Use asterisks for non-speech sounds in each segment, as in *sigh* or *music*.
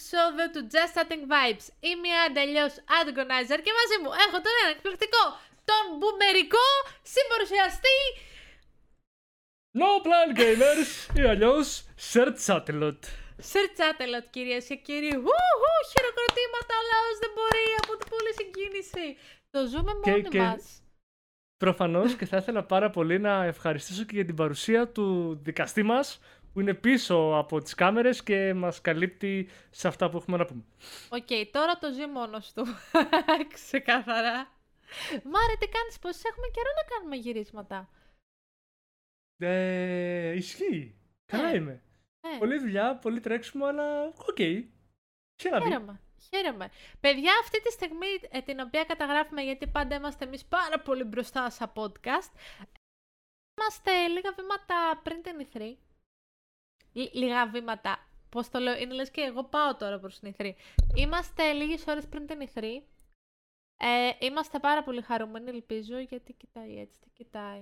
ήρθατε στο 11ο επεισόδιο του Just Starting Vibes. Είμαι η Αντελειώ Adgonizer και μαζί μου έχω τον ένα εκπληκτικό, τον μπουμερικό συμπαρουσιαστή. No Plan Gamers ή αλλιώς Sir Chattelot. Sir Chattelot, κυρίες και κύριοι. Ου, χειροκροτήματα, ο λαός δεν μπορεί από την πολύ συγκίνηση. Το ζούμε μόνοι και- μας. Προφανώς και θα ήθελα πάρα πολύ να ευχαριστήσω και για την παρουσία του δικαστή μας που είναι πίσω από τις κάμερες και μας καλύπτει σε αυτά που έχουμε να πούμε. Οκ, τώρα το ζει μόνος του. *laughs* Ξεκάθαρα. Μάρι, τι κάνεις, πως έχουμε καιρό να κάνουμε γυρίσματα. Ε, ισχύει. Καλά Ναι. είμαι. Ε, Πολύ δουλειά, πολύ τρέξιμο, αλλά οκ. Χαίρομαι. χαίρομαι. Χαίρομαι. Παιδιά, αυτή τη στιγμή ε, την οποία καταγράφουμε, γιατί πάντα είμαστε εμείς πάρα πολύ μπροστά στα podcast, είμαστε λίγα βήματα πριν την E3. Λ- λίγα βήματα. Πώς το λέω, είναι λες και εγώ πάω τώρα προς την E3. Είμαστε λίγες ώρες πριν την E3. Ε, είμαστε πάρα πολύ χαρούμενοι, ελπίζω, γιατί κοιτάει έτσι, τι κοιτάει.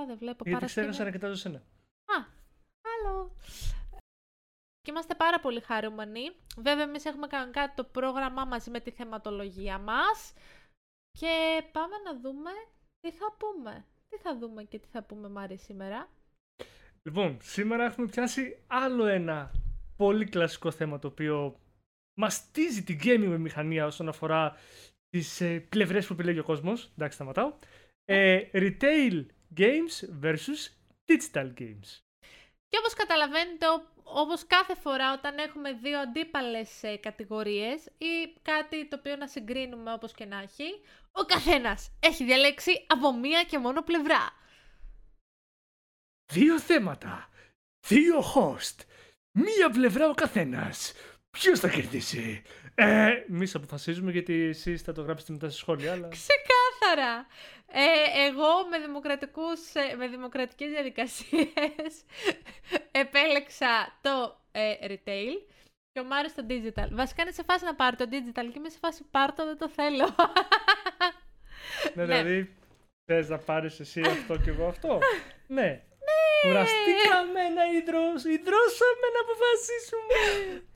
Α, δεν βλέπω Γιατί παρασκήνιο. ξέχασα να κοιτάζω σένα. Α, άλλο. Και είμαστε πάρα πολύ χαρούμενοι. Βέβαια, εμείς έχουμε κανονικά το πρόγραμμά μαζί με τη θεματολογία μας. Και πάμε να δούμε τι θα πούμε. Τι θα δούμε και τι θα πούμε, Μάρη, σήμερα. Λοιπόν, σήμερα έχουμε πιάσει άλλο ένα πολύ κλασικό θέμα το οποίο μαστίζει την gaming μηχανία όσον αφορά τις ε, πλευρές που επιλέγει ο κόσμος. Εντάξει, σταματάω. Ε, retail games versus digital games. Και όπως καταλαβαίνετε, ο- όπως κάθε φορά όταν έχουμε δύο αντίπαλες ε, κατηγορίες ή κάτι το οποίο να συγκρίνουμε όπως και να έχει, ο καθένας έχει διαλέξει από μία και μόνο πλευρά. Δύο θέματα. Δύο host. Μία πλευρά ο καθένας. Ποιος θα κερδίσει; Ε, εμείς αποφασίζουμε γιατί εσείς θα το γράψετε μετά στα σχόλια, αλλά... Ξεκάθαρα. Ε, εγώ με, δημοκρατικούς, ε, με δημοκρατικές διαδικασίες *laughs* επέλεξα το ε, retail και ο Μάριος το digital. Βασικά είναι σε φάση να πάρει το digital και είμαι σε φάση πάρ' το, δεν το θέλω. Ναι, Ναι. δηλαδή, θες να πάρεις εσύ αυτό και εγώ αυτό; *laughs* ναι. Κουραστήκαμε να ιδρώσ... ιδρώσαμε να αποφασίσουμε.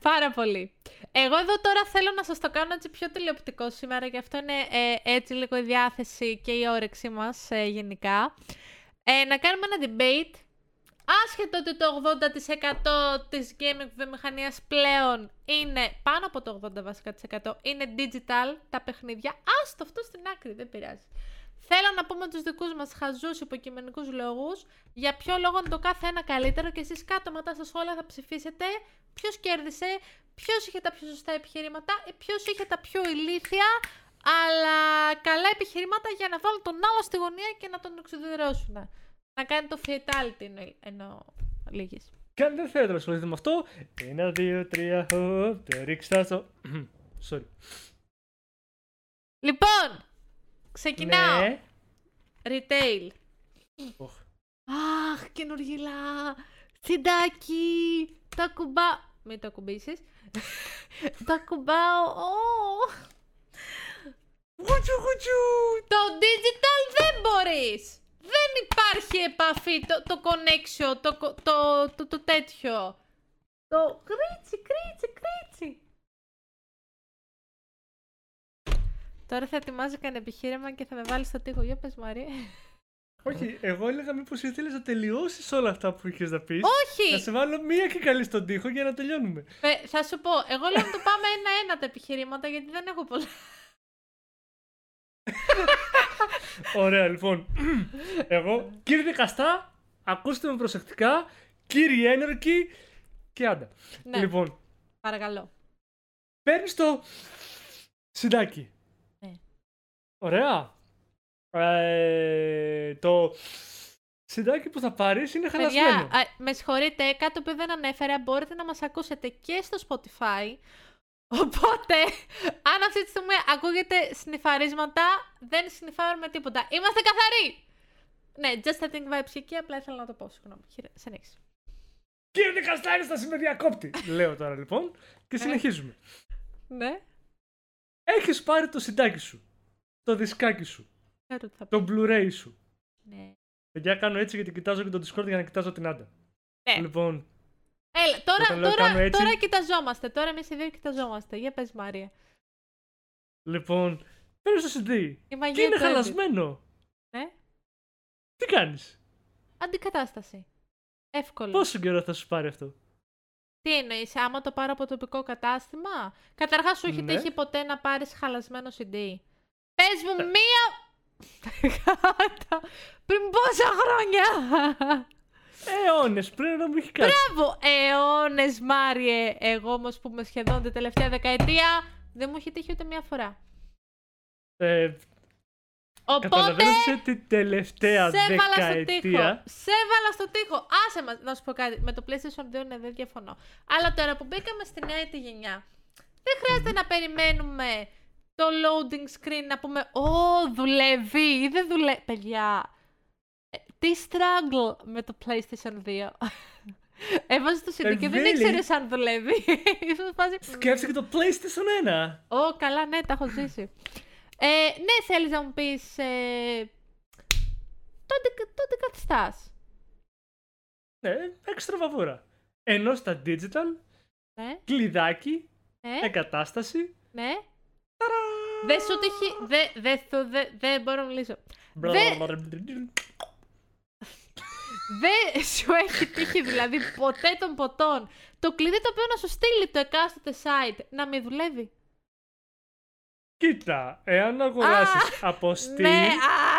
Πάρα πολύ. Εγώ εδώ τώρα θέλω να σας το κάνω έτσι πιο τηλεοπτικό σήμερα, γι' αυτό είναι ε, έτσι λίγο η διάθεση και η όρεξή μας ε, γενικά. Ε, να κάνουμε ένα debate, άσχετο ότι το 80% της gaming βιομηχανίας πλέον είναι, πάνω από το 80% βασικά της 100, είναι digital τα παιχνίδια. Άστο αυτό στην άκρη, δεν πειράζει. Θέλω να πούμε τους δικούς μας χαζούς υποκειμενικούς λόγους, για ποιο λόγο είναι το κάθε ένα καλύτερο και εσείς κάτω μετά στα σχόλια θα ψηφίσετε ποιος κέρδισε, ποιος είχε τα πιο σωστά επιχειρήματα, ή ποιος είχε τα πιο ηλίθια, αλλά καλά επιχειρήματα για να βάλουν τον άλλο στη γωνία και να τον εξουδετερώσουν. Να κάνει το fatality εννοώ, εννοώ λίγης. Και αν δεν θέλετε να ασχοληθείτε με αυτό, ένα, δύο, τρία, χω, το ρίξτε στο... Sorry. Λοιπόν, ξεκινάω. Ναι. Retail. Οχ. Αχ, καινούργιλα. Συντάκι. Τα κουμπά... Μην το ακουμπήσεις. τα κουμπάω. Ω. Γουτσου, γουτσου. Το digital δεν μπορείς. Δεν υπάρχει επαφή, το, το connection, το, κο- το, το, το τέτοιο. Το κρίτσι, κρίτσι, κρίτσι. Τώρα θα ετοιμάζει κανένα επιχείρημα και θα με βάλεις στο τοίχο. Για πες Μαρία. Όχι, εγώ έλεγα μήπως ήθελες να τελειώσεις όλα αυτά που είχες να πεις. Όχι! Να σε βάλω μία και καλή στον τοίχο για να τελειώνουμε. Ε, θα σου πω, εγώ λέω να το πάμε ένα-ένα τα επιχειρήματα γιατί δεν έχω πολλά. Ωραία, λοιπόν. Εγώ, κύριε δικαστά, ακούστε με προσεκτικά. Κύριε ένορκοι και άντα. Ναι, Λοιπόν, παρακαλώ. παίρνεις το συντάκι. Ναι. Ωραία. Ε, το συντάκι που θα πάρεις είναι χαλασμένο. Παιδιά, α, με συγχωρείτε, κάτι που δεν ανέφερα, μπορείτε να μας ακούσετε και στο Spotify. Οπότε, αν αυτή τη στιγμή ακούγεται σνιφαρίσματα, δεν σνιφάρουμε τίποτα. Είμαστε καθαροί! Ναι, just setting vibes και εκεί, απλά ήθελα να το πω. Συγγνώμη. Χειρα- Συνέχισε. Κύριε δικαστά, είναι στα με διακόπτη. Λέω τώρα λοιπόν και συνεχίζουμε. Ναι. Έχεις πάρει το συντάκι σου, το δισκάκι σου, Ξέρω τι θα το πω. Blu-ray σου. Ναι. Παιδιά, κάνω έτσι γιατί κοιτάζω και το Discord για να κοιτάζω την Άντα. Ναι. Λοιπόν, Έλα, τώρα, Όταν λέω τώρα, κάνω έτσι- τώρα κοιταζόμαστε. Τώρα εμείς οι δύο κοιταζόμαστε. Για πες Μάρια. Λοιπόν, παίρνει το CD. Η Και μαγεία είναι του edit. χαλασμένο; Ναι. Τι κάνεις; Αντικατάσταση. Εύκολο. Πόσο καιρό θα σου πάρει αυτό; Τι εννοείς, άμα το πάρω από τοπικό κατάστημα; Καταρχάς, σου έχει Ναι. τύχει ποτέ να πάρεις χαλασμένο CD. Πες μου Ε. μία. *laughs* Πριν πόσα χρόνια! Αιώνες πριν να μου έχεις κάτσει. Μπράβο! Αιώνες, Μάριε! Εγώ όμως που είμαι σχεδόν την τελευταία δεκαετία δεν μου έχει τύχει ούτε μία φορά. Ε, Οπότε. Καταλαβαίνω σε την τελευταία Σε έβαλα στο τοίχο. δεκαετία. Σε έβαλα στο τοίχο. Άσε μας, να σου πω κάτι. Με το PlayStation 2 ναι, δεν διαφωνώ. Αλλά τώρα που μπήκαμε στη νέα τη γενιά, δεν χρειάζεται να περιμένουμε το loading screen να πούμε Ω, δουλεύει ή δεν δουλεύει. Παιδιά, ε, τι struggle με το PlayStation 2. *laughs* Έβαζε το CD και δεν really? ήξερε αν δουλεύει. *laughs* Ίσως φάση... Σκέψτε και το PlayStation 1. Ω, καλά, ναι, τα έχω ζήσει. Ε, ναι, θέλεις να μου πεις... Ε, το, αντι- το αντικαθιστάς. Ναι, έξτρα βαβούρα. Ενώ στα digital, Ναι, κλειδάκι, ναι, εγκατάσταση. ναι. Δεν σου τύχει... Δεν δε, σου- δε, δεν μπορώ να μιλήσω. Δεν σου έχει τύχει δηλαδή ποτέ των ποτών το κλειδί το οποίο να σου στείλει το εκάστοτε site να μην δουλεύει. Κοίτα, εάν αγοράσει από Steam, Ναι,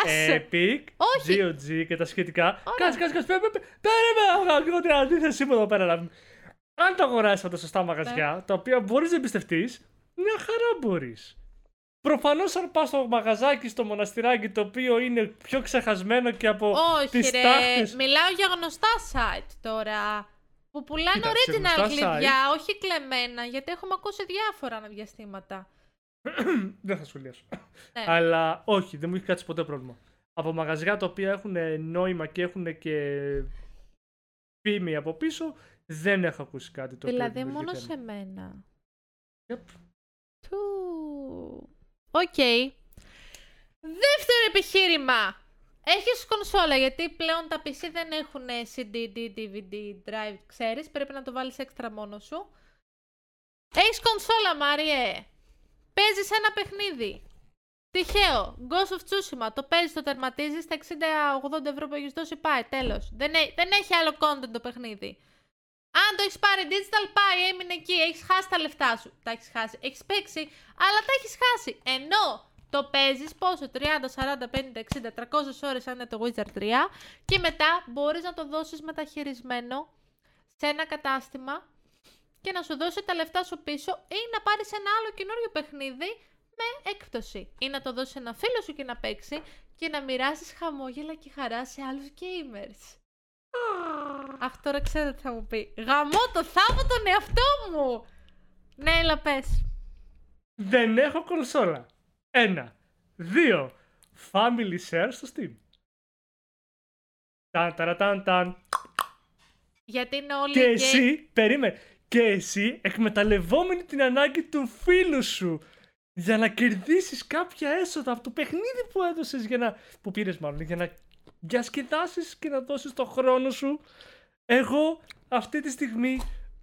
άσε. Epic, Όχι. GOG και τα σχετικά. Ωραία. Κάτσε, κάτσε, κάτσε. πέ- πέ- πέ- Περίμενα να κάνω την αντίθεσή μου εδώ πέρα. να- Αν το αγοράσει από τα σωστά μαγαζιά, Ναι. τα οποία μπορεί να εμπιστευτεί, μια χαρά μπορείς. Προφανώς, αν πας στο μαγαζάκι, στο μοναστηράκι, το οποίο είναι πιο ξεχασμένο και από Όχι τις ρε, τάχτες- μιλάω για γνωστά site τώρα. Που πουλάνε Κοίτα, σε original γνωστά κλειδιά, όχι κλεμμένα, γιατί έχουμε ακούσει διάφορα ανά διαστήματα. *clears throat* δεν θα σχολιάσω. Ναι. Αλλά όχι, δεν μου έχει κάτσει ποτέ πρόβλημα. Από μαγαζιά τα οποία έχουν νόημα και έχουν και φήμη από πίσω, δεν έχω ακούσει κάτι το δηλαδή οποίο μου δημιουργεί σε μένα. Yep. Του. Οκ. Δεύτερο επιχείρημα. Έχεις κονσόλα, γιατί πλέον τα PC δεν έχουν CD, DVD, drive, ξέρεις. Πρέπει να το βάλεις έξτρα μόνος σου. Έχεις κονσόλα, Μάριε. Παίζεις ένα παιχνίδι. Τυχαίο. Ghost of Tsushima. Το παίζεις, το τερματίζεις. Τα 60-80 ευρώ που έχεις δώσει πάει. Τέλος. Δεν, έ- δεν έχει άλλο content το παιχνίδι. Αν το έχεις πάρει digital, πάει, έμεινε εκεί. Έχεις χάσει τα λεφτά σου. Τα έχεις χάσει. Έχεις παίξει, αλλά τα έχεις χάσει. Ενώ το παίζεις πόσο, 30, 40, 50, 60, 300 ώρες αν είναι το Wizard 3 και μετά μπορείς να το δώσεις μεταχειρισμένο σε ένα κατάστημα και να σου δώσει τα λεφτά σου πίσω ή να πάρεις ένα άλλο καινούριο παιχνίδι με έκπτωση. Ή να το δώσεις σε ένα φίλο σου και να παίξει και να μοιράσεις χαμόγελα και χαρά σε άλλους gamers. Αχ, τώρα ξέρω τι θα μου πει. Γαμώ το θάβω τον εαυτό μου! Ναι, έλα πες. Δεν έχω κονσόλα. Ένα. Δύο. Family share στο Steam. Ταν, ταραταν, ταν. Γιατί είναι όλοι Και γκέι. εσύ, περίμενε, και εσύ εκμεταλλευόμενη την ανάγκη του φίλου σου για να κερδίσεις κάποια έσοδα από το παιχνίδι που έδωσες για να... που πήρες μάλλον, για να διασκεδάσεις και να δώσεις το χρόνο σου. Εγώ αυτή τη στιγμή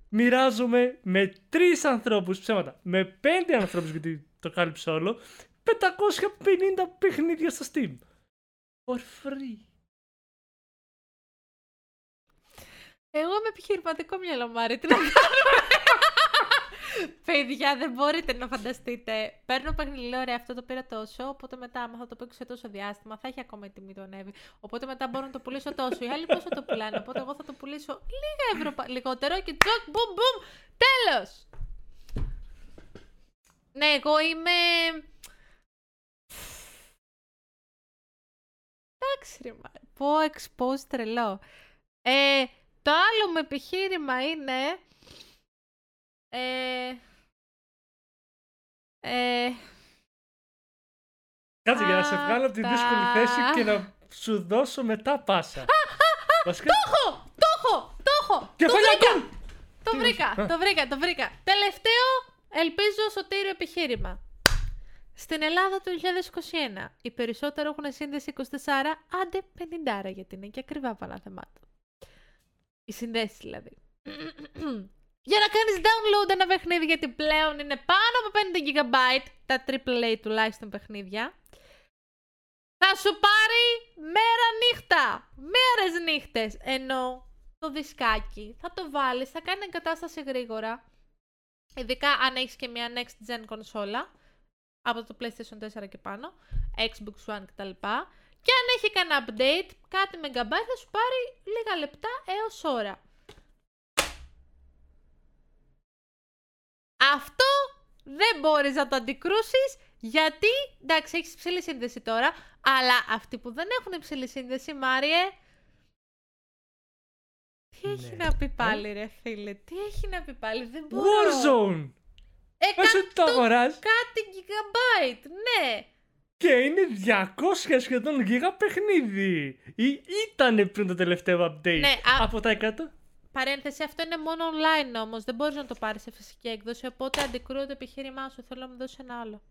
μοιράζομαι με τρεις ανθρώπους, ψέματα, με πέντε ανθρώπους γιατί το κάλυψα όλο, 550 παιχνίδια στο Steam. For free. Εγώ είμαι επιχειρηματικό μυαλό, Μάρη. Τι να κάνουμε. *laughs* Παιδιά, δεν μπορείτε να φανταστείτε. Παίρνω παιχνίδι, λέω ωραία, αυτό το πήρα τόσο. Οπότε μετά, άμα θα το παίξω σε τόσο διάστημα, θα έχει ακόμα η τιμή του ανέβει. Οπότε μετά μπορώ να το πουλήσω τόσο. Οι άλλοι πόσο το πουλάνε. Οπότε εγώ θα το πουλήσω λίγα ευρώ πα- λιγότερο και τσοκ, μπουμ, μπουμ. Τέλος! Ναι, εγώ είμαι. Εντάξει, ρε Μάρη. Πω expose τρελό. Ε, το άλλο μου επιχείρημα είναι... Ε, ε, Κάτσε για να σε βγάλω από τη δύσκολη Αυτά. θέση και να σου δώσω μετά πάσα. Βασικά, το έχω! Το έχω! Το έχω! Το κεφαλιά βρήκα! γκολ! Το Τι βρήκα! Α. Το βρήκα! Το βρήκα! Τελευταίο, ελπίζω, σωτήριο επιχείρημα. Στην Ελλάδα του 2021, οι περισσότεροι έχουν σύνδεση 24, άντε 50 γιατί είναι και ακριβά πανάθεμάτων. Οι συνδέσεις δηλαδή. Για να κάνεις download ένα παιχνίδι γιατί πλέον είναι πάνω από 50 GB τα AAA τουλάχιστον παιχνίδια. Θα σου πάρει μέρα νύχτα μέρες νύχτες ενώ το δισκάκι θα το βάλεις θα κάνει εγκατάσταση γρήγορα. Ειδικά αν έχεις και μια next gen κονσόλα από το PlayStation 4 και πάνω Xbox One κτλ. Και αν έχει κανένα update, κάτι megabyte θα σου πάρει λίγα λεπτά έως ώρα. Αυτό δεν μπορείς να το αντικρούσεις γιατί, εντάξει, έχεις υψηλή σύνδεση τώρα, αλλά αυτοί που δεν έχουν υψηλή σύνδεση, Μάριε, τι έχει ναι. να πει πάλι, ρε φίλε, τι έχει να πει πάλι, δεν μπορώ. Warzone! Εκατό το αγοράς; κάτι gigabyte, ναι. Και είναι 200 σχεδόν γίγα παιχνίδι. Ή ήταν πριν το τελευταίο update. Ναι, από τα 100. Παρένθεση, αυτό είναι μόνο online όμως. Δεν μπορείς να το πάρεις σε φυσική έκδοση. Οπότε αντικρούω το επιχείρημά σου. Θέλω να μου δώσεις ένα άλλο.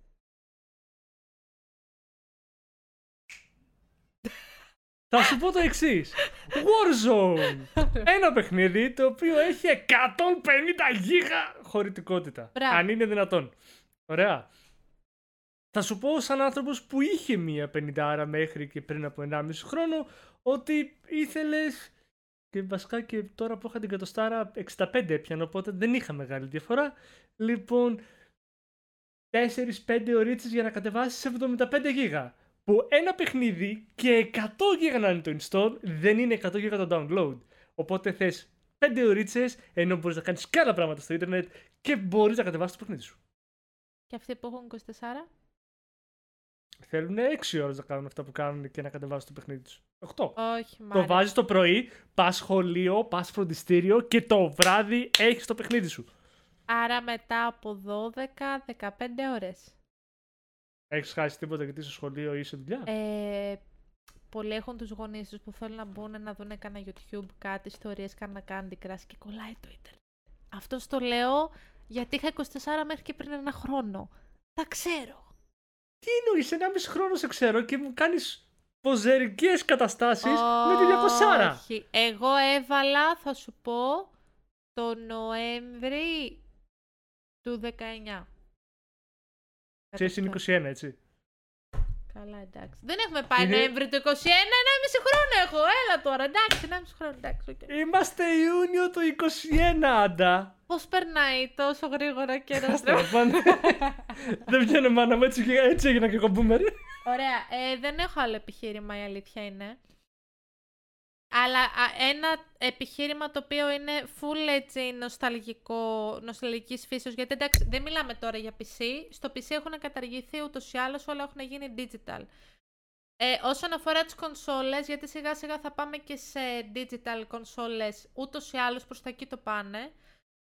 Θα σου πω το εξής. Warzone! Ένα παιχνίδι το οποίο έχει 150 γίγα χωρητικότητα. Αν είναι δυνατόν. Ωραία. Θα σου πω σαν άνθρωπος που είχε μία 50 μέχρι και πριν από 1,5 χρόνο ότι ήθελες και βασικά και τώρα που είχα την κατοστάρα 65 έπιανα οπότε δεν είχα μεγάλη διαφορά. Λοιπόν 4-5 ωρίτσες για να κατεβάσεις 75 γίγα. Που ένα παιχνίδι και 100 γίγα να είναι το install δεν είναι 100 γίγα το download. Οπότε θες 5 ωρίτσες ενώ μπορείς να κάνεις και άλλα πράγματα στο ίντερνετ και μπορείς να κατεβάσεις το παιχνίδι σου. Και αυτοί που έχουν 24? Θέλουν 6 ώρες να κάνουν αυτά που κάνουν και να κατεβάσουν το παιχνίδι τους. 8. Όχι, Το βάζεις το πρωί, πας σχολείο, πας φροντιστήριο και το βράδυ έχεις το παιχνίδι σου. Άρα μετά από 12-15 ώρες. Έχεις χάσει τίποτα γιατί στο σχολείο ή σε δουλειά; Ε, πολλοί έχουν τους γονείς τους που θέλουν να μπουν να δουν κανένα YouTube, κάτι, ιστορίες, κανένα Candy Crush και κολλάει το Ιντερνετ. Αυτός το λέω γιατί είχα 24 μέχρι και πριν ένα χρόνο. Τα ξέρω. Τι εννοείς, ένα μισό χρόνο σε ξέρω και μου κάνεις ποζερικέ καταστάσεις με τη 200. Όχι. Εγώ έβαλα, θα σου πω, το Νοέμβρη του 19. Ξέρεις είναι 21, έτσι. Καλά, εντάξει. Δεν έχουμε πάει είναι... Νοέμβρη του 21, ένα μισή χρόνο έχω. Έλα τώρα, εντάξει, ένα μισή χρόνο, εντάξει. Okay. Είμαστε Ιούνιο του 21, Άντα. Πώς περνάει τόσο γρήγορα και να Δεν βγαίνω μάνα μου, έτσι, έτσι έγινα και εγώ boomer. Ωραία. Ε, δεν έχω άλλο επιχείρημα, η αλήθεια είναι. Αλλά ένα επιχείρημα το οποίο είναι full έτσι νοσταλγικό, νοσταλγικής φύσεως, γιατί εντάξει δεν μιλάμε τώρα για PC, στο PC έχουν καταργηθεί ούτως ή άλλως, όλα έχουν γίνει digital. Ε, όσον αφορά τις κονσόλες, γιατί σιγά σιγά θα πάμε και σε digital κονσόλες, ούτως ή άλλως προς τα εκεί το πάνε.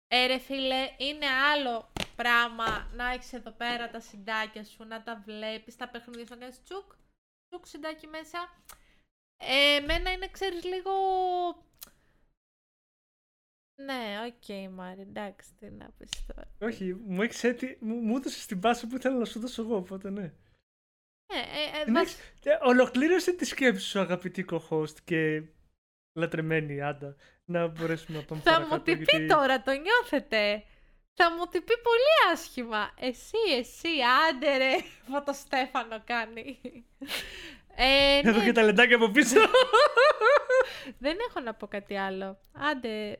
Ε, ρε φίλε, είναι άλλο πράγμα να έχεις εδώ πέρα τα CD άκια σου, να τα βλέπεις, τα παιχνίδια σου, να κάνεις τσουκ, τσουκ CD άκι μέσα. Ε, εμένα είναι, ξέρεις, λίγο... Ναι, ok, okay, Μάρι, εντάξει, τι να πεις τώρα. Όχι, μου έχεις έτη... μου, μου έδωσες την πάσα που ήθελα να σου δώσω εγώ, οπότε ναι. Ε, ε, ε, βάσ... ε, ολοκλήρωσε τη σκέψη σου, αγαπητή co-host και λατρεμένη Άντα, να μπορέσουμε να πάμε Θα μου την πει τώρα, το νιώθετε; Θα μου την πει πολύ άσχημα. Εσύ, εσύ, άντε ρε, *laughs* Στέφανο κάνει. Ε, Εδώ ναι. και τα λεντάκια από πίσω. *laughs* Δεν έχω να πω κάτι άλλο. Άντε.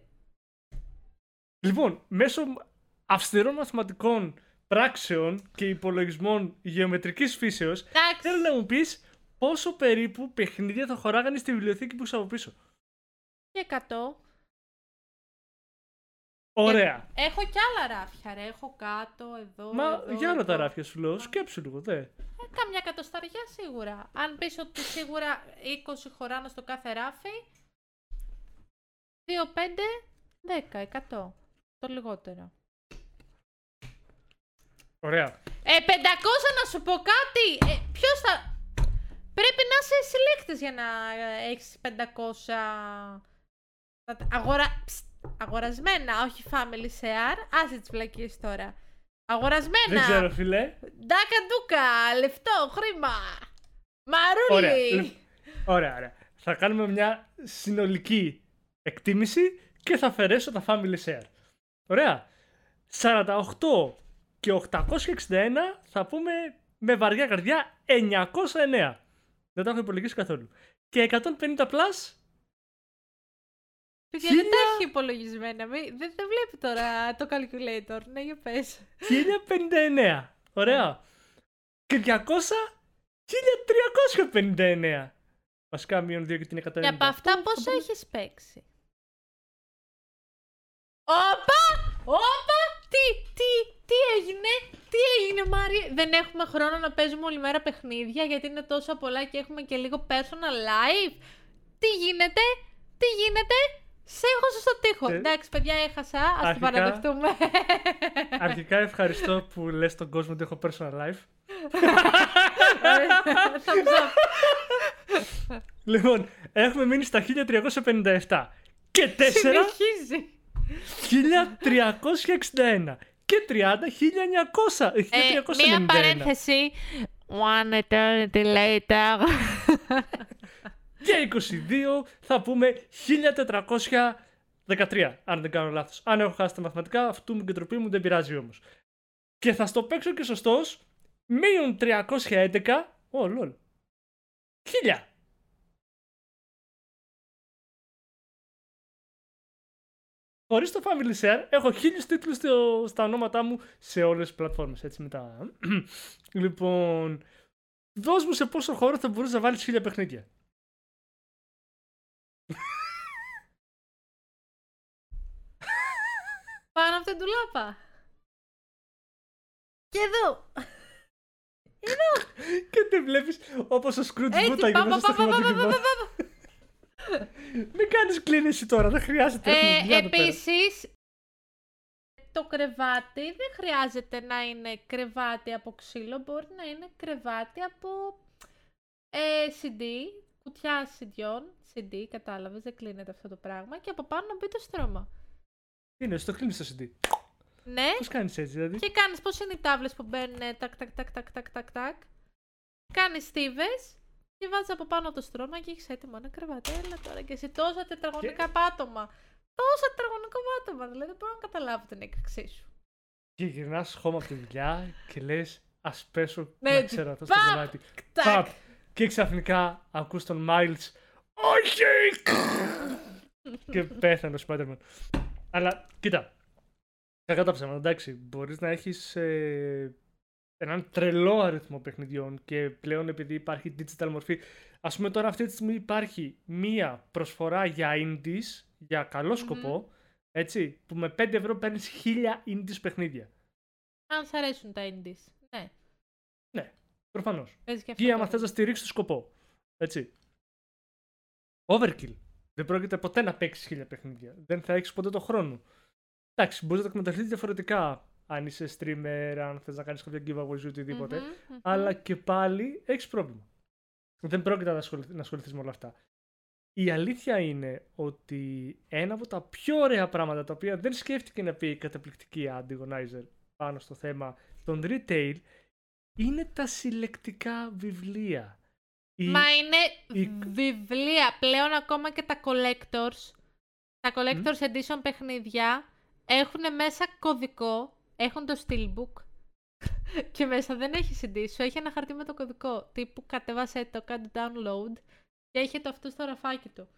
Λοιπόν, μέσω αυστηρών μαθηματικών πράξεων και υπολογισμών γεωμετρικής φύσεως, θέλω να μου πεις πόσο περίπου παιχνίδια θα χωράγανε στη βιβλιοθήκη που είσαι από πίσω. Και 100. Ωραία. Έχω κι άλλα ράφια, ρε. Έχω κάτω, εδώ. Μα εδώ, για όλα τα ράφια σου λέω, σκέψου λίγο, δε. Ε, καμιά κατοσταριά σίγουρα. Αν πεις ότι σίγουρα 20 χωράνε στο κάθε ράφι, 2, 5, 10, 100. Το λιγότερο. Ωραία. Ε, 500 να σου πω κάτι. Ε, ποιος θα... Πρέπει να είσαι συλλέκτης για να έχεις 500... Αγορα... Αγορασμένα, όχι family share. Άσε τις βλακίες τώρα. Αγορασμένα. Δεν ξέρω, φιλέ. Ντάκα ντούκα, λεφτό, χρήμα. Μαρούλι. Ωραία, ωραία, ωραία. Θα κάνουμε μια συνολική εκτίμηση και θα αφαιρέσω τα family share. Ωραία. 48 και 861 θα πούμε με βαριά καρδιά 909. Δεν τα έχω υπολογίσει καθόλου. Και 150 plus Παιδιά, δεν τα έχει υπολογισμένα. Δεν, δεν βλέπει τώρα το calculator. Ναι, για πες. 1059. Ωραία. Και 200, 1359. Βασικά μείον 2 και την 190. Και από αυτά πόσο έχεις παίξει; Όπα! Όπα! Τι, τι, τι έγινε, τι έγινε Μάρι; Δεν έχουμε χρόνο να παίζουμε όλη μέρα παιχνίδια γιατί είναι τόσο πολλά και έχουμε και λίγο personal life. Τι γίνεται, τι γίνεται; Σε έχω στο τοίχο. Ε, Εντάξει, παιδιά, έχασα. Α το παραδεχτούμε. Αρχικά ευχαριστώ που λες τον κόσμο ότι έχω personal life. λοιπόν, έχουμε μείνει στα 1357. Και 4. Συνεχίζει. 1361. Και 30, 1900. Ε, μία παρένθεση. One eternity later. Και 22 θα πούμε 1413. Αν δεν κάνω λάθος. Αν έχω χάσει τα μαθηματικά, αυτού μου και τροπή μου δεν πειράζει όμως. Και θα στο παίξω και σωστός. Μείον 311. Ω, oh, λολ. Χίλια. Χωρίς το Family Share, έχω χίλιους τίτλους στα ονόματά μου σε όλες τις πλατφόρμες. Έτσι μετά. *clears throat* λοιπόν, δώσ' μου σε πόσο χώρο θα μπορούσε να βάλεις χίλια παιχνίδια. Πάνω από την τουλάπα. Και εδώ. *laughs* Εδώ. Και τι βλέπεις όπως ο Σκρούτς Μπούτα μέσα στο χρηματικό. Μην κάνεις κλίνηση τώρα, δεν χρειάζεται. Ε, επίσης, το κρεβάτι δεν χρειάζεται να είναι κρεβάτι από ξύλο, μπορεί να είναι κρεβάτι από ε, CD, κουτιά CD, CD, κατάλαβες, δεν κλείνεται αυτό το πράγμα και από πάνω να μπει το στρώμα. Είναι, στο κλείνεις το CD. Ναι. Πώς κάνεις έτσι, δηλαδή; Και κάνεις, πώς είναι οι τάβλες που μπαίνουν τάκ, τάκ, τάκ, τάκ, τάκ, τάκ, τάκ. Κάνεις στίβες και βάζεις από πάνω το στρώμα και έχεις έτοιμο ένα κρεβάτι. Έλα τώρα και εσύ τόσα τετραγωνικά και... πάτωμα. Τόσα τετραγωνικά πάτωμα. Δηλαδή δεν μπορώ να καταλάβω την έκρηξή σου. Και γυρνάς χώμα από τη δουλειά και λες, ας πέσω ναι, να ξέρω αυτό στο κρεβάτι. Παπ! Και ξαφνικά ακούς τον Miles. Όχι! *laughs* και πέθανε ο Spider-Man. Αλλά κοίτα. Κακά τα ψέματα, εντάξει. Μπορείς να έχεις ε, έναν τρελό αριθμό παιχνιδιών και πλέον επειδή υπάρχει digital μορφή. Α πούμε τώρα αυτή τη στιγμή υπάρχει μία προσφορά για indies, για καλό σκοπό, έτσι, που με 5 ευρώ παίρνεις 1000 indies παιχνίδια. Αν σ' αρέσουν τα indies. Ναι. Ναι, προφανώς. Και άμα θες να στηρίξεις το σκοπό. Έτσι. Overkill. Δεν πρόκειται ποτέ να παίξεις χίλια παιχνίδια. Δεν θα έχεις ποτέ το χρόνο. Εντάξει, μπορείς να το εκμεταλλευτείς διαφορετικά. Αν είσαι streamer, αν θες να κάνεις κάποια giveaway ή οτιδήποτε. Αλλά και πάλι έχεις πρόβλημα. Δεν πρόκειται να ασχοληθείς με όλα αυτά. Η αλήθεια είναι ότι ένα από τα πιο ωραία πράγματα τα οποία δεν σκέφτηκε να πει η καταπληκτική Antigonizer πάνω στο θέμα των retail είναι τα συλλεκτικά βιβλία. Μα είναι βιβλία. Πλέον ακόμα και τα collectors, τα collectors edition παιχνίδια έχουν μέσα κωδικό, έχουν το steelbook *laughs* και μέσα δεν έχει CD σου, έχει ένα χαρτί με το κωδικό. Τύπου κατέβασε το, κάνει download και έχει το αυτό στο ραφάκι του.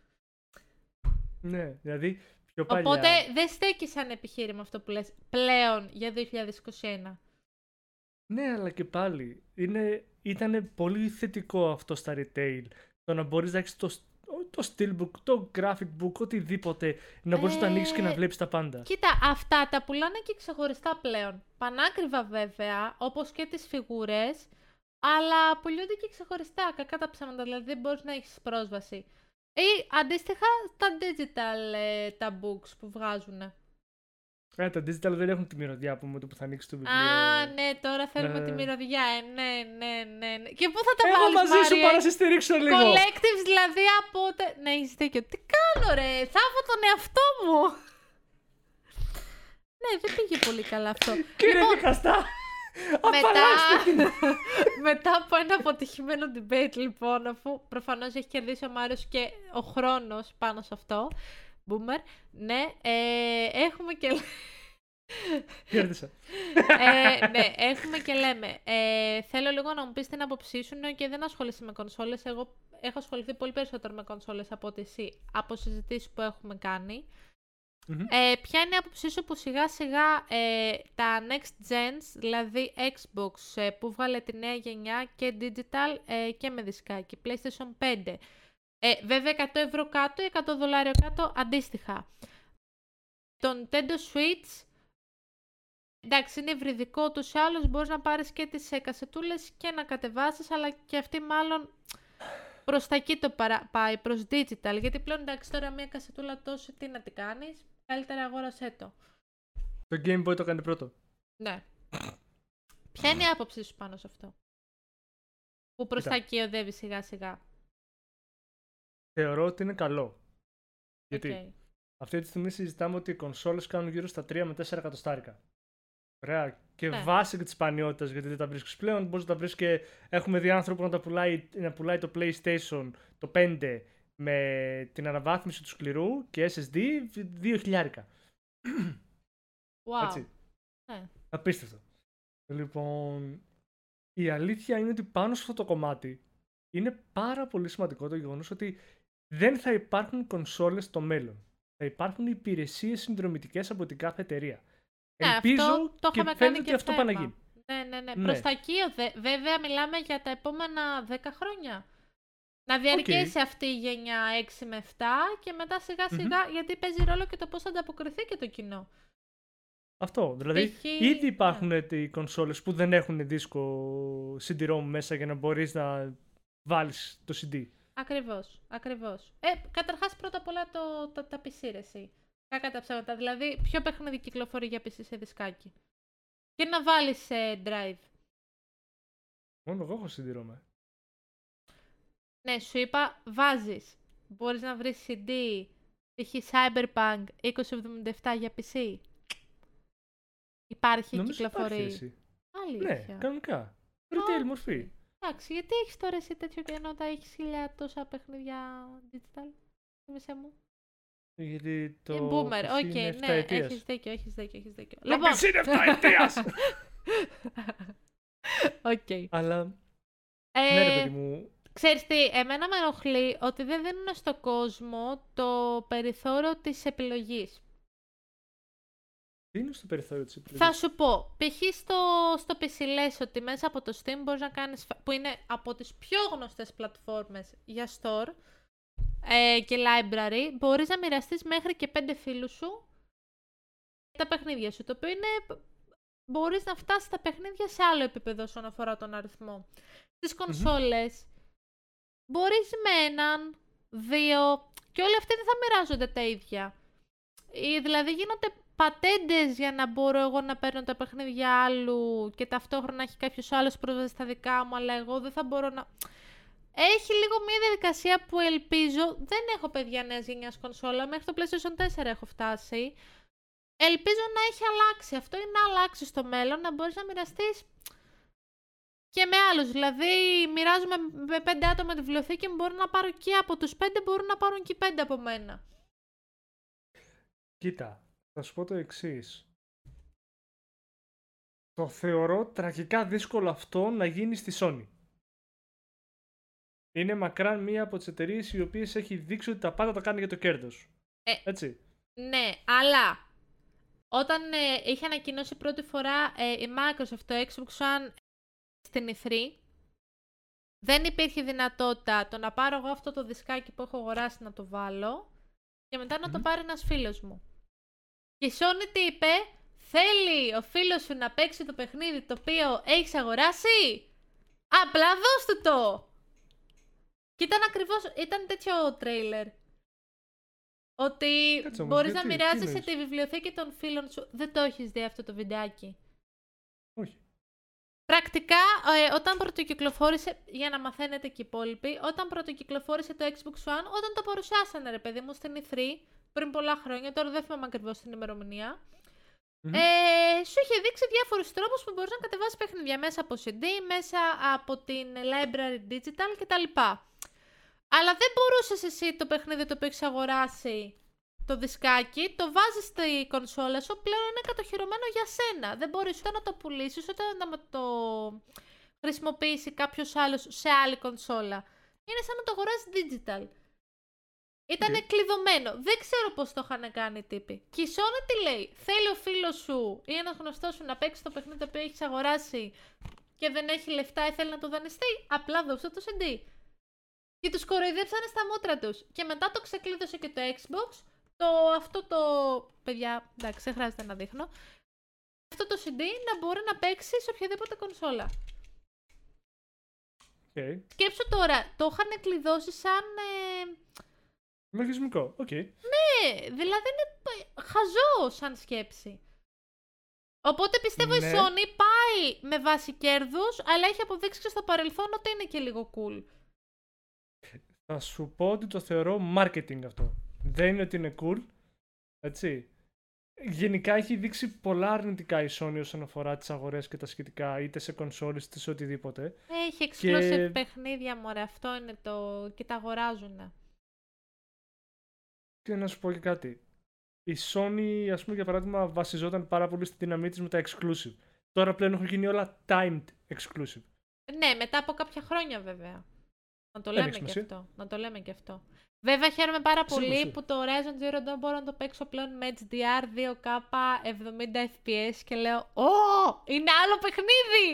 Ναι, δηλαδή πιο παλιά. Οπότε δεν στέκεις σαν επιχείρημα αυτό που λες πλέον για 2021. Ναι, αλλά και πάλι είναι, ήταν πολύ θετικό αυτό στα retail. Το να μπορείς να έχεις το, το steelbook, το graphic book, οτιδήποτε, να μπορείς να το ανοίξεις και να ε, βλέπεις τα πάντα. Κοίτα, αυτά τα πουλάνε και ξεχωριστά πλέον. Πανάκριβα βέβαια, όπως και τις φιγούρες, αλλά πουλούνται και ξεχωριστά. Κακά τα ψέματα, δηλαδή δεν μπορείς να έχεις πρόσβαση. Ή αντίστοιχα τα digital ε, τα books που βγάζουν. Ε, τα digital δεν έχουν τη μυρωδιά που με το που θα ανοίξει το βιβλίο. Α, ναι, τώρα θέλουμε ναι. τη μυρωδιά. Ε, ναι, ναι, ναι, ναι. Και πού θα τα βάλεις, Εγώ μαζί σου πάω να σε στηρίξω λίγο. Collectives δηλαδή από... Ναι, έχεις δίκιο. Τι κάνω ρε, θα έχω τον εαυτό μου. ναι, δεν πήγε πολύ καλά αυτό. *laughs* Κύριε λοιπόν, δικαστά. *laughs* Μετά, *laughs* μετά από ένα αποτυχημένο debate, λοιπόν, αφού προφανώς έχει κερδίσει ο Μάριος και ο χρόνος πάνω σε αυτό, Boomer. Ναι, ε, έχουμε και... Κέρδισα. ε, ναι, έχουμε και λέμε. Ε, θέλω λίγο να μου πεις την άποψή σου, ναι, και δεν ασχολείσαι με κονσόλες. Εγώ έχω ασχοληθεί πολύ περισσότερο με κονσόλες από ότι εσύ, από συζητήσεις που έχουμε κάνει. Ε, ποια είναι η άποψή σου που σιγά σιγά ε, τα next gens, δηλαδή Xbox ε, που βγάλε τη νέα γενιά και digital ε, και με δισκάκι, PlayStation 5. Ε, βέβαια 100 ευρώ κάτω ή 100 δολάρια κάτω αντίστοιχα. Το Nintendo Switch, εντάξει είναι ευρυδικό τους ή άλλως, μπορείς να πάρεις και τις κασετούλες και να κατεβάσεις, αλλά και αυτή μάλλον προς τα εκεί το παρα... πάει, προς digital, γιατί πλέον εντάξει τώρα μια κασετούλα τόσο τι να τη κάνεις, Καλύτερα αγόρασέ το. Το Game Boy το κάνει πρώτο. Ναι. Ποια είναι η άποψή σου πάνω σε αυτό; Που προς τα εκεί οδεύεις σιγά σιγά. Θεωρώ ότι είναι καλό. Γιατί αυτή τη στιγμή συζητάμε ότι οι κονσόλες κάνουν γύρω στα 3 με 4 εκατοστάρικα. Ωραία. Και ναι. βάσει και της σπανιότητας, γιατί δεν τα βρίσκεις πλέον, μπορείς να τα βρεις και έχουμε δει άνθρωπο να, τα πουλάει, να πουλάει το PlayStation το 5 με την αναβάθμιση του σκληρού και SSD 2 χιλιάρικα. Wow. Έτσι. Ναι. Απίστευτο. Λοιπόν, η αλήθεια είναι ότι πάνω σε αυτό το κομμάτι είναι πάρα πολύ σημαντικό το γεγονός ότι δεν θα υπάρχουν κονσόλες στο μέλλον. Θα υπάρχουν υπηρεσίες συνδρομητικές από την κάθε εταιρεία. Ναι, Ελπίζω αυτό το και φαίνεται ότι αυτό πάει να γίνει. Ναι, ναι, ναι. ναι. Προς τα εκεί, βέβαια μιλάμε για τα επόμενα 10 χρόνια. Να διαρκέσει αυτή η γενιά 6 με 7 και μετά γιατί παίζει ρόλο και το πώς θα ανταποκριθεί και το κοινό. Αυτό, δηλαδή ήδη ναι. υπάρχουν ναι. οι κονσόλες που δεν έχουν δίσκο CD-ROM μέσα για να μπορείς να βάλεις το CD. Ακριβώς, ακριβώς. Ε, καταρχάς πρώτα απ' όλα το, το, τα PC ρε εσύ. Κάκα τα ψέματα, δηλαδή ποιο παιχνίδι κυκλοφορεί για PC σε δισκάκι; Και να βάλεις σε drive. Μόνο εγώ έχω CD-ROM. Ε. Ναι, σου είπα, βάζεις. Μπορείς να βρεις CD, π.χ. Cyberpunk 2077 για PC. Υπάρχει Νομίζω κυκλοφορεί. Υπάρχει Αλήθεια. Ναι, κανονικά. Retail μορφή. Εντάξει, γιατί έχεις τώρα εσύ τέτοιο κενό όταν έχεις χίλια τόσα παιχνίδια digital. Θυμήσέ μου. Γιατί το. Είναι boomer, ok, okay, ναι, έχεις δίκιο, έχεις δίκιο, έχεις δίκιο. Το λοιπόν... είναι 7 ετίας! *laughs* Οκ. Αλλά, ε... ναι ρε παιδί μου, Ξέρεις τι, εμένα με ενοχλεί ότι δεν δίνουν στον κόσμο το περιθώριο της επιλογής. Είναι στο περιθώριο της επιλογής. Θα σου πω, π.χ. στο, στο PC λες ότι μέσα από το Steam μπορείς να κάνεις, που είναι από τις πιο γνωστές πλατφόρμες για store ε, και library, μπορείς να μοιραστείς μέχρι και πέντε φίλους σου τα παιχνίδια σου, το οποίο είναι μπορείς να φτάσεις τα παιχνίδια σε άλλο επίπεδο όσον αφορά τον αριθμό. Στις κονσολες μπορείς με έναν, δύο και όλοι αυτοί δεν θα μοιράζονται τα ίδια. Δηλαδή γίνονται πατέντες για να μπορώ εγώ να παίρνω τα παιχνίδια άλλου και ταυτόχρονα έχει κάποιος άλλος πρόσβαση στα δικά μου, αλλά εγώ δεν θα μπορώ να... Έχει λίγο μια διαδικασία που ελπίζω, δεν έχω παιδιά νέας γενιάς κονσόλα, μέχρι το PlayStation 4 έχω φτάσει. Ελπίζω να έχει αλλάξει αυτό ή να αλλάξει στο μέλλον, να μπορείς να μοιραστείς και με άλλους. Δηλαδή, μοιράζομαι με πέντε άτομα τη βιβλιοθήκη μου, μπορώ να πάρω και από τους πέντε, μπορούν να πάρουν και πέντε από μένα. Κοίτα, θα σου πω το εξής. Το θεωρώ τραγικά δύσκολο αυτό να γίνει στη Sony. Είναι μακράν μία από τις εταιρείες οι οποίες έχει δείξει ότι τα πάντα τα κάνει για το κέρδος. Ε, Έτσι. Ναι, αλλά όταν ε, είχε ανακοινώσει πρώτη φορά ε, η Microsoft το Xbox One στην e δεν υπήρχε δυνατότητα το να πάρω εγώ αυτό το δισκάκι που έχω αγοράσει να το βάλω και μετά να το πάρει ένας φίλος μου. Και η Sony τι είπε, θέλει ο φίλος σου να παίξει το παιχνίδι το οποίο έχεις αγοράσει; Απλά δώσ' το! Και ήταν ακριβώς, ήταν τέτοιο τρέιλερ. Ότι μπορεί μπορείς να μοιράζεσαι τη βιβλιοθήκη των φίλων σου. Δεν το έχεις δει αυτό το βιντεάκι. Όχι. Πρακτικά, ε, όταν πρωτοκυκλοφόρησε, για να μαθαίνετε και οι υπόλοιποι, όταν πρωτοκυκλοφόρησε το Xbox One, όταν το παρουσιάσανε, ρε παιδί μου, στην E3, πριν πολλά χρόνια, τώρα δεν θυμάμαι ακριβώς την ημερομηνία, mm-hmm. ε, σου είχε δείξει διάφορους τρόπους που μπορείς να κατεβάσεις παιχνίδια μέσα από CD, μέσα από την Library Digital κτλ. Αλλά δεν μπορούσες εσύ το παιχνίδι το οποίο έχεις αγοράσει το δισκάκι, το βάζεις στη κονσόλα σου, πλέον είναι κατοχυρωμένο για σένα. Δεν μπορείς ούτε να το πουλήσεις, ούτε να το χρησιμοποιήσει κάποιος άλλος σε άλλη κονσόλα. Είναι σαν να το αγοράσει digital. Ήταν Okay. κλειδωμένο. Δεν ξέρω πώς το είχαν κάνει οι τύποι. Και η Sony τι λέει, Θέλει ο φίλος σου ή ένας γνωστός σου να παίξει το παιχνίδι το οποίο έχεις αγοράσει και δεν έχει λεφτά ή θέλει να το δανειστεί. Απλά δώσε το CD. Και τους κοροϊδέψανε στα μούτρα τους. Και μετά το ξεκλείδωσε και το Xbox. Το, αυτό το. Παιδιά, εντάξει, δεν χρειάζεται να δείχνω. Αυτό το CD να μπορεί να παίξει σε οποιαδήποτε κονσόλα. Okay. Σκέψου τώρα, το είχαν κλειδώσει σαν. Ε, Λογισμικό. Οκ. Ναι, δηλαδή είναι π- χαζό σαν σκέψη. Οπότε πιστεύω η Ναι. Sony πάει με βάση κέρδους, αλλά έχει αποδείξει και στο παρελθόν ότι είναι και λίγο cool. Θα σου πω ότι το θεωρώ marketing αυτό. Δεν είναι ότι είναι cool. Έτσι. Γενικά έχει δείξει πολλά αρνητικά η Sony όσον αφορά τις αγορές και τα σχετικά, είτε σε κονσόλες είτε σε οτιδήποτε. Έχει exclusive Και- παιχνίδια, μωρέ, αυτό είναι το... και τα αγοράζουν. Και να σου πω και κάτι. Η Sony, ας πούμε, για παράδειγμα, βασιζόταν πάρα πολύ στη δύναμή της με τα exclusive. Τώρα πλέον έχουν γίνει όλα timed exclusive. Ναι, μετά από κάποια χρόνια βέβαια. Να το Δεν λέμε έχεις και σημασία. αυτό. Να το λέμε και αυτό. Βέβαια χαίρομαι πάρα Σίγουρα, πολύ σίγουρα. που το Horizon Zero Dawn μπορώ να το παίξω πλέον με HDR 2K 70 FPS και λέω Ω! Είναι άλλο παιχνίδι!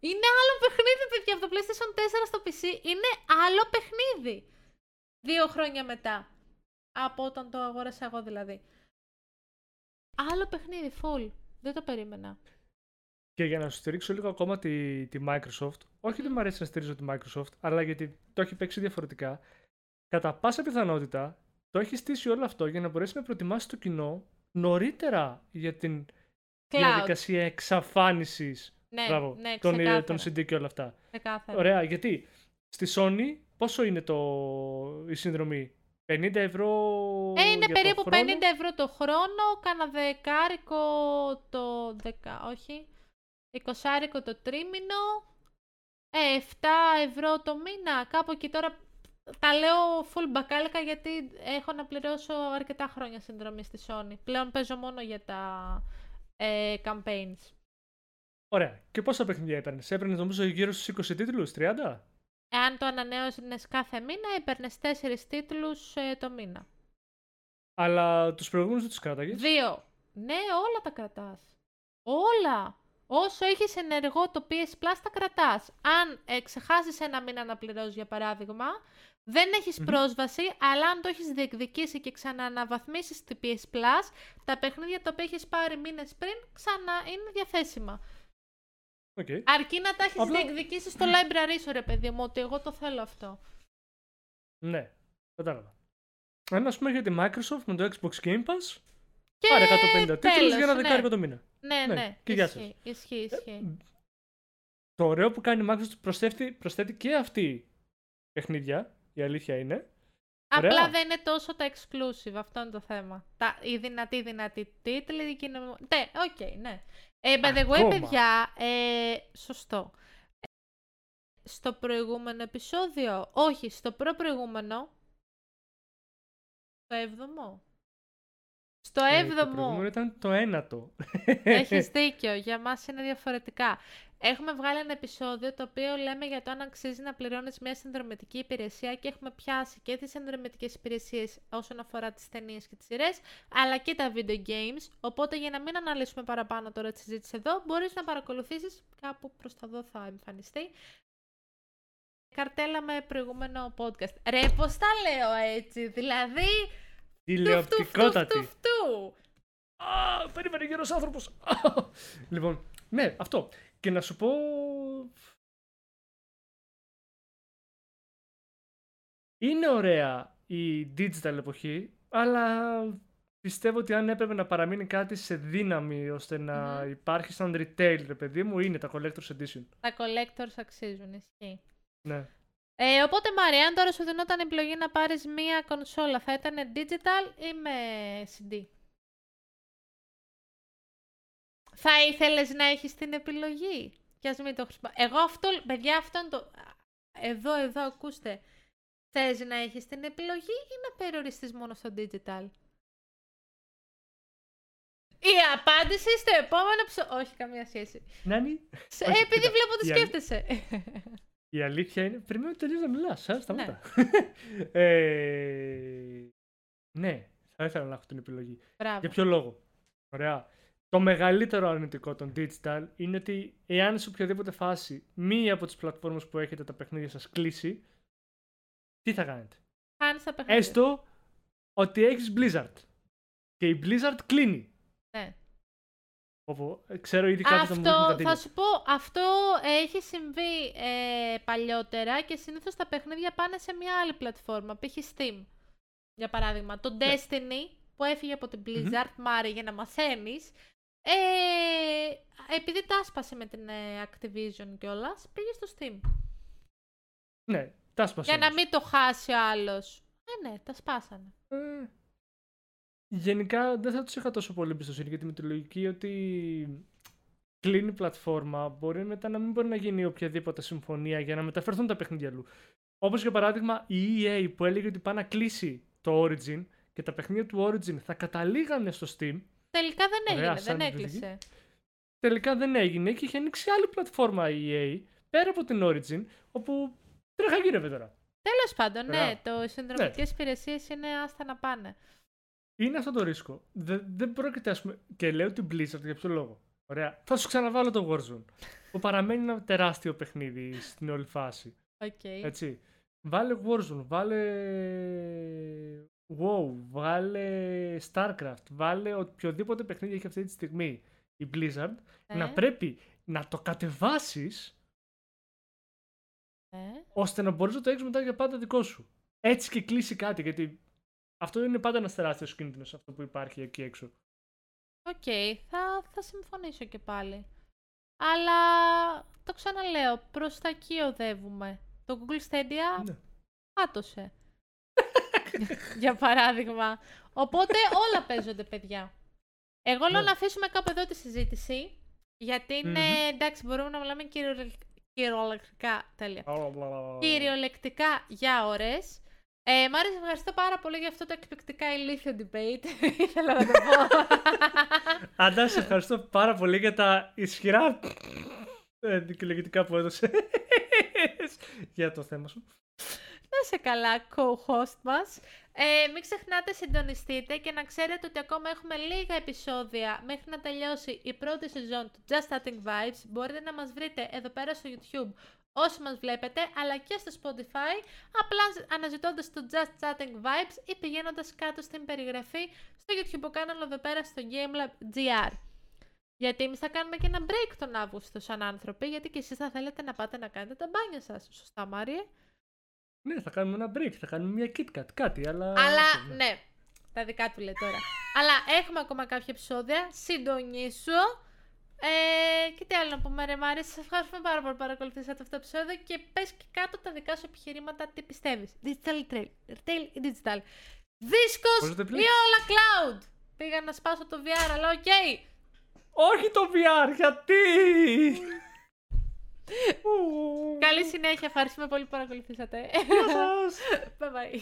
Είναι άλλο παιχνίδι, παιδιά, από το PlayStation 4 στο PC. Είναι άλλο παιχνίδι. Δύο χρόνια μετά. Από όταν το αγόρασα εγώ δηλαδή. Άλλο παιχνίδι, full. Δεν το περίμενα. Και για να σου στηρίξω λίγο ακόμα τη, τη Microsoft, όχι ότι μου αρέσει να στηρίζω τη Microsoft, αλλά γιατί το έχει παίξει διαφορετικά, κατά πάσα πιθανότητα το έχει στήσει όλο αυτό για να μπορέσει να προετοιμάσει το κοινό νωρίτερα για την Cloud. διαδικασία εξαφάνισης Ναι, μπράβο, ναι, των, ξεκάθαρα. των CD και όλα αυτά. Ξεκάθαρα. Ωραία, γιατί στη Sony πόσο είναι το, η συνδρομή, 50 ευρώ Ε, είναι για το περίπου χρόνο; 50 ευρώ το χρόνο, κάνα δεκάρικο το δεκα, όχι, εικοσάρικο το τρίμηνο, ε, 7 ευρώ το μήνα, κάπου εκεί τώρα τα λέω full μπακάλικα γιατί έχω να πληρώσω αρκετά χρόνια συνδρομή στη Sony. Πλέον παίζω μόνο για τα ε, campaigns. Ωραία. Και πόσα παιχνίδια έπαιρνες, έπαιρνες νομίζω γύρω στους 20 τίτλους, 30. Εάν το ανανέωσες κάθε μήνα, έπαιρνες 4 τίτλους ε, το μήνα. Αλλά τους προηγούμενους δεν τους κράταγες; Δύο. Ναι, όλα τα κρατάς. Όλα. Όσο έχεις ενεργό το PS Plus τα κρατάς. Αν ε, ξεχάσεις ένα μήνα να πληρώσεις για παράδειγμα, δεν έχεις Μμμ. πρόσβαση, αλλά αν το έχεις διεκδικήσει και ξανααναβαθμίσεις το PS Plus, τα παιχνίδια τα οποία έχεις πάρει μήνες πριν ξανά είναι διαθέσιμα. Okay. Αρκεί να τα έχεις Απλά- διεκδικήσει στο library σου, ρε παιδί μου, ότι εγώ το θέλω αυτό. Ναι, κατάλαβα. Αν ας πούμε για τη Microsoft με το Xbox Game Pass, Και πάρε 150 τίτλους τέλος, για ένα ναι. δεκάρικο το μήνα. Ναι, Ναι, ναι, και γεια ισχύει, ισχύει, ισχύει. Το ωραίο που κάνει η Microsoft προσθέτει, προσθέτει και αυτή παιχνίδια, η αλήθεια είναι. Απλά Ωραία. δεν είναι τόσο τα exclusive, αυτό είναι το θέμα. Τα, οι δυνατοί δυνατοί τίτλοι, οι κοινο... Ναι, οκ, ναι. Ε, by the way, Ακόμα. παιδιά, ε, σωστό. Ε, Στο προηγούμενο επεισόδιο, όχι, στο προ-προηγούμενο, στο έβδομο. Στο Ε, το έβδομο. προηγούμενο ήταν το ένατο. Έχεις *laughs* δίκιο, για μας είναι διαφορετικά. Έχουμε βγάλει ένα επεισόδιο το οποίο λέμε για το αν αξίζει να πληρώνεις μια συνδρομητική υπηρεσία και έχουμε πιάσει και τις συνδρομητικές υπηρεσίες όσον αφορά τις ταινίες και τις σειρές, αλλά και τα video games, οπότε για να μην αναλύσουμε παραπάνω τώρα τη συζήτηση εδώ, μπορείς να παρακολουθήσεις, κάπου προς τα εδώ θα εμφανιστεί, καρτέλα με προηγούμενο podcast. Ρε, πώς τα λέω έτσι, δηλαδή... Τηλεοπτικότατη. Φτου, φτου, φτου. Α, περίμενε γέρος άνθρωπος. λοιπόν, ναι, αυτό. Και να σου πω... Είναι ωραία η digital εποχή, αλλά πιστεύω ότι αν έπρεπε να παραμείνει κάτι σε δύναμη ώστε να Μμμ. υπάρχει σαν retail, ρε παιδί μου, είναι τα Collector's Edition. Τα collectors αξίζουν, ισχύει. Ναι. Ε, οπότε Μαρία, αν τώρα σου δινόταν επιλογή να πάρεις μία κονσόλα, θα ήταν digital ή με CD. Θα ήθελες να έχεις την επιλογή; Και ας μην το χρησιμο... Εγώ αυτό, παιδιά, αυτό είναι το... Εδώ, εδώ, ακούστε. Θες να έχεις την επιλογή ή να περιοριστείς μόνο στο digital; Η απάντηση στο επόμενο επεισόδιο. Όχι, καμία σχέση. Νάνι. Σε- Όχι, επειδή κοίτα, βλέπω ότι η αλή- σκέφτεσαι. Η αλήθεια είναι. Περιμένω τελείως να μιλάς. Ναι. Α, σταματά. ε, ναι, θα ήθελα να έχω την επιλογή. Μπράβο. Για ποιο λόγο; Ωραία. Το μεγαλύτερο αρνητικό των digital είναι ότι εάν σε οποιαδήποτε φάση μία από τις πλατφόρμες που έχετε τα παιχνίδια σας κλείσει, τι θα κάνετε; Χάνεις τα παιχνίδια. Έστω ότι έχεις Blizzard και η Blizzard κλείνει. Ναι. Όπου ε, ξέρω ήδη κάποιοι θα μου Αυτό, δείχνουν θα σου πω, αυτό έχει συμβεί ε, παλιότερα και συνήθως τα παιχνίδια πάνε σε μια άλλη πλατφόρμα, π.χ. Steam. Για παράδειγμα, το Ναι. Destiny που έφυγε από την Blizzard, Μάρη, για να μαθαίνεις, ε, επειδή τα άσπασε με την ε, Activision κιόλας, πήγε στο Steam. Ναι, τα σπάσε. Για να όμως. μην το χάσει ο άλλος. Ε, ναι, τα σπάσανε. Ε, γενικά δεν θα τους είχα τόσο πολύ εμπιστοσύνη γιατί με τη λογική ότι κλείνει η πλατφόρμα μπορεί μετά να μην μπορεί να γίνει οποιαδήποτε συμφωνία για να μεταφερθούν τα παιχνίδια αλλού. Όπως για παράδειγμα η EA που έλεγε ότι πάει να κλείσει το Origin και τα παιχνίδια του Origin θα καταλήγανε στο Steam. Τελικά δεν Ωραία, έγινε, σαν δεν επιλογή. έκλεισε. Τελικά δεν έγινε και είχε ανοίξει άλλη πλατφόρμα η EA πέρα από την Origin όπου τρέχα γύρευε τώρα. Τέλος πάντων, ναι, Ωραία. το οι συνδρομητικές υπηρεσίες είναι άστα να πάνε. Είναι αυτό το ρίσκο. Δεν, δεν πρόκειται, ας πούμε. Και λέω την Blizzard για ποιο λόγο. Ωραία. Θα σου ξαναβάλω το Warzone. που παραμένει ένα τεράστιο παιχνίδι στην όλη φάση. Οκ. Έτσι. Βάλε Warzone, βάλε WoW, βάλε StarCraft, βάλε οποιοδήποτε παιχνίδι έχει αυτή τη στιγμή η Blizzard, Ναι, να πρέπει να το κατεβάσεις ναι. ώστε να μπορείς να το έχεις μετά για πάντα δικό σου. Έτσι και κλείσει κάτι, γιατί αυτό είναι πάντα ένας τεράστιος κίνδυνος αυτό που υπάρχει εκεί έξω. Οκ, θα, θα συμφωνήσω και πάλι. Αλλά το ξαναλέω, προς τα εκεί οδεύουμε. Το Google Stadia Ναι. πάτωσε. Για παράδειγμα. Οπότε όλα παίζονται, παιδιά. Εγώ λέω Ναι. να αφήσουμε κάπου εδώ τη συζήτηση. Γιατί είναι, Μμμ. εντάξει, μπορούμε να μιλάμε κυριολεκ- κυριολεκτικά. Τέλεια. Κυριολεκτικά. Κυριολεκτικά για ώρες. Ε, μ' άρεσε, ευχαριστώ πάρα πολύ για αυτό το εκπληκτικά ηλίθιο debate. *laughs* Ήθελα να το πω. Αντά, σε ευχαριστώ πάρα πολύ για τα ισχυρά ε, δικαιολογητικά που έδωσες *laughs* για το θέμα σου. Να σε καλά, co-host μας. Ε, μην ξεχνάτε, συντονιστείτε και να ξέρετε ότι ακόμα έχουμε λίγα επεισόδια μέχρι να τελειώσει η πρώτη σεζόν του Just Starting Vibes. Μπορείτε να μας βρείτε εδώ πέρα στο YouTube όσοι μας βλέπετε, αλλά και στο Spotify, απλά αναζητώντας το Just Chatting Vibes ή πηγαίνοντας κάτω στην περιγραφή στο YouTube κανάλι εδώ πέρα στο GameLab GR. Γιατί εμείς θα κάνουμε και ένα break τον Αύγουστο σαν άνθρωποι, γιατί και εσείς θα θέλετε να πάτε να κάνετε τα μπάνια σας. Σωστά, Μάριε; Ναι, θα κάνουμε ένα break, θα κάνουμε μια KitKat, κάτι, αλλά... Αλλά αυτό, ναι. ναι, τα δικά του λέει τώρα. Αλλά έχουμε ακόμα κάποια επεισόδια. Συντονίσου. Ε, και τι άλλο να πούμε, ρε Μάρη, σας ευχαριστούμε πάρα πολύ που παρακολουθήσατε αυτό το επεισόδιο και πες και κάτω τα δικά σου επιχειρήματα τι πιστεύεις. Digital retail, retail ή digital. Δίσκος Πώς το ή επιλέξεις; όλα cloud. Πήγα να σπάσω το VR, αλλά οκ. Όχι το VR, γιατί! Καλή συνέχεια, ευχαριστούμε πολύ που παρακολουθήσατε. Γεια σας! bye bye.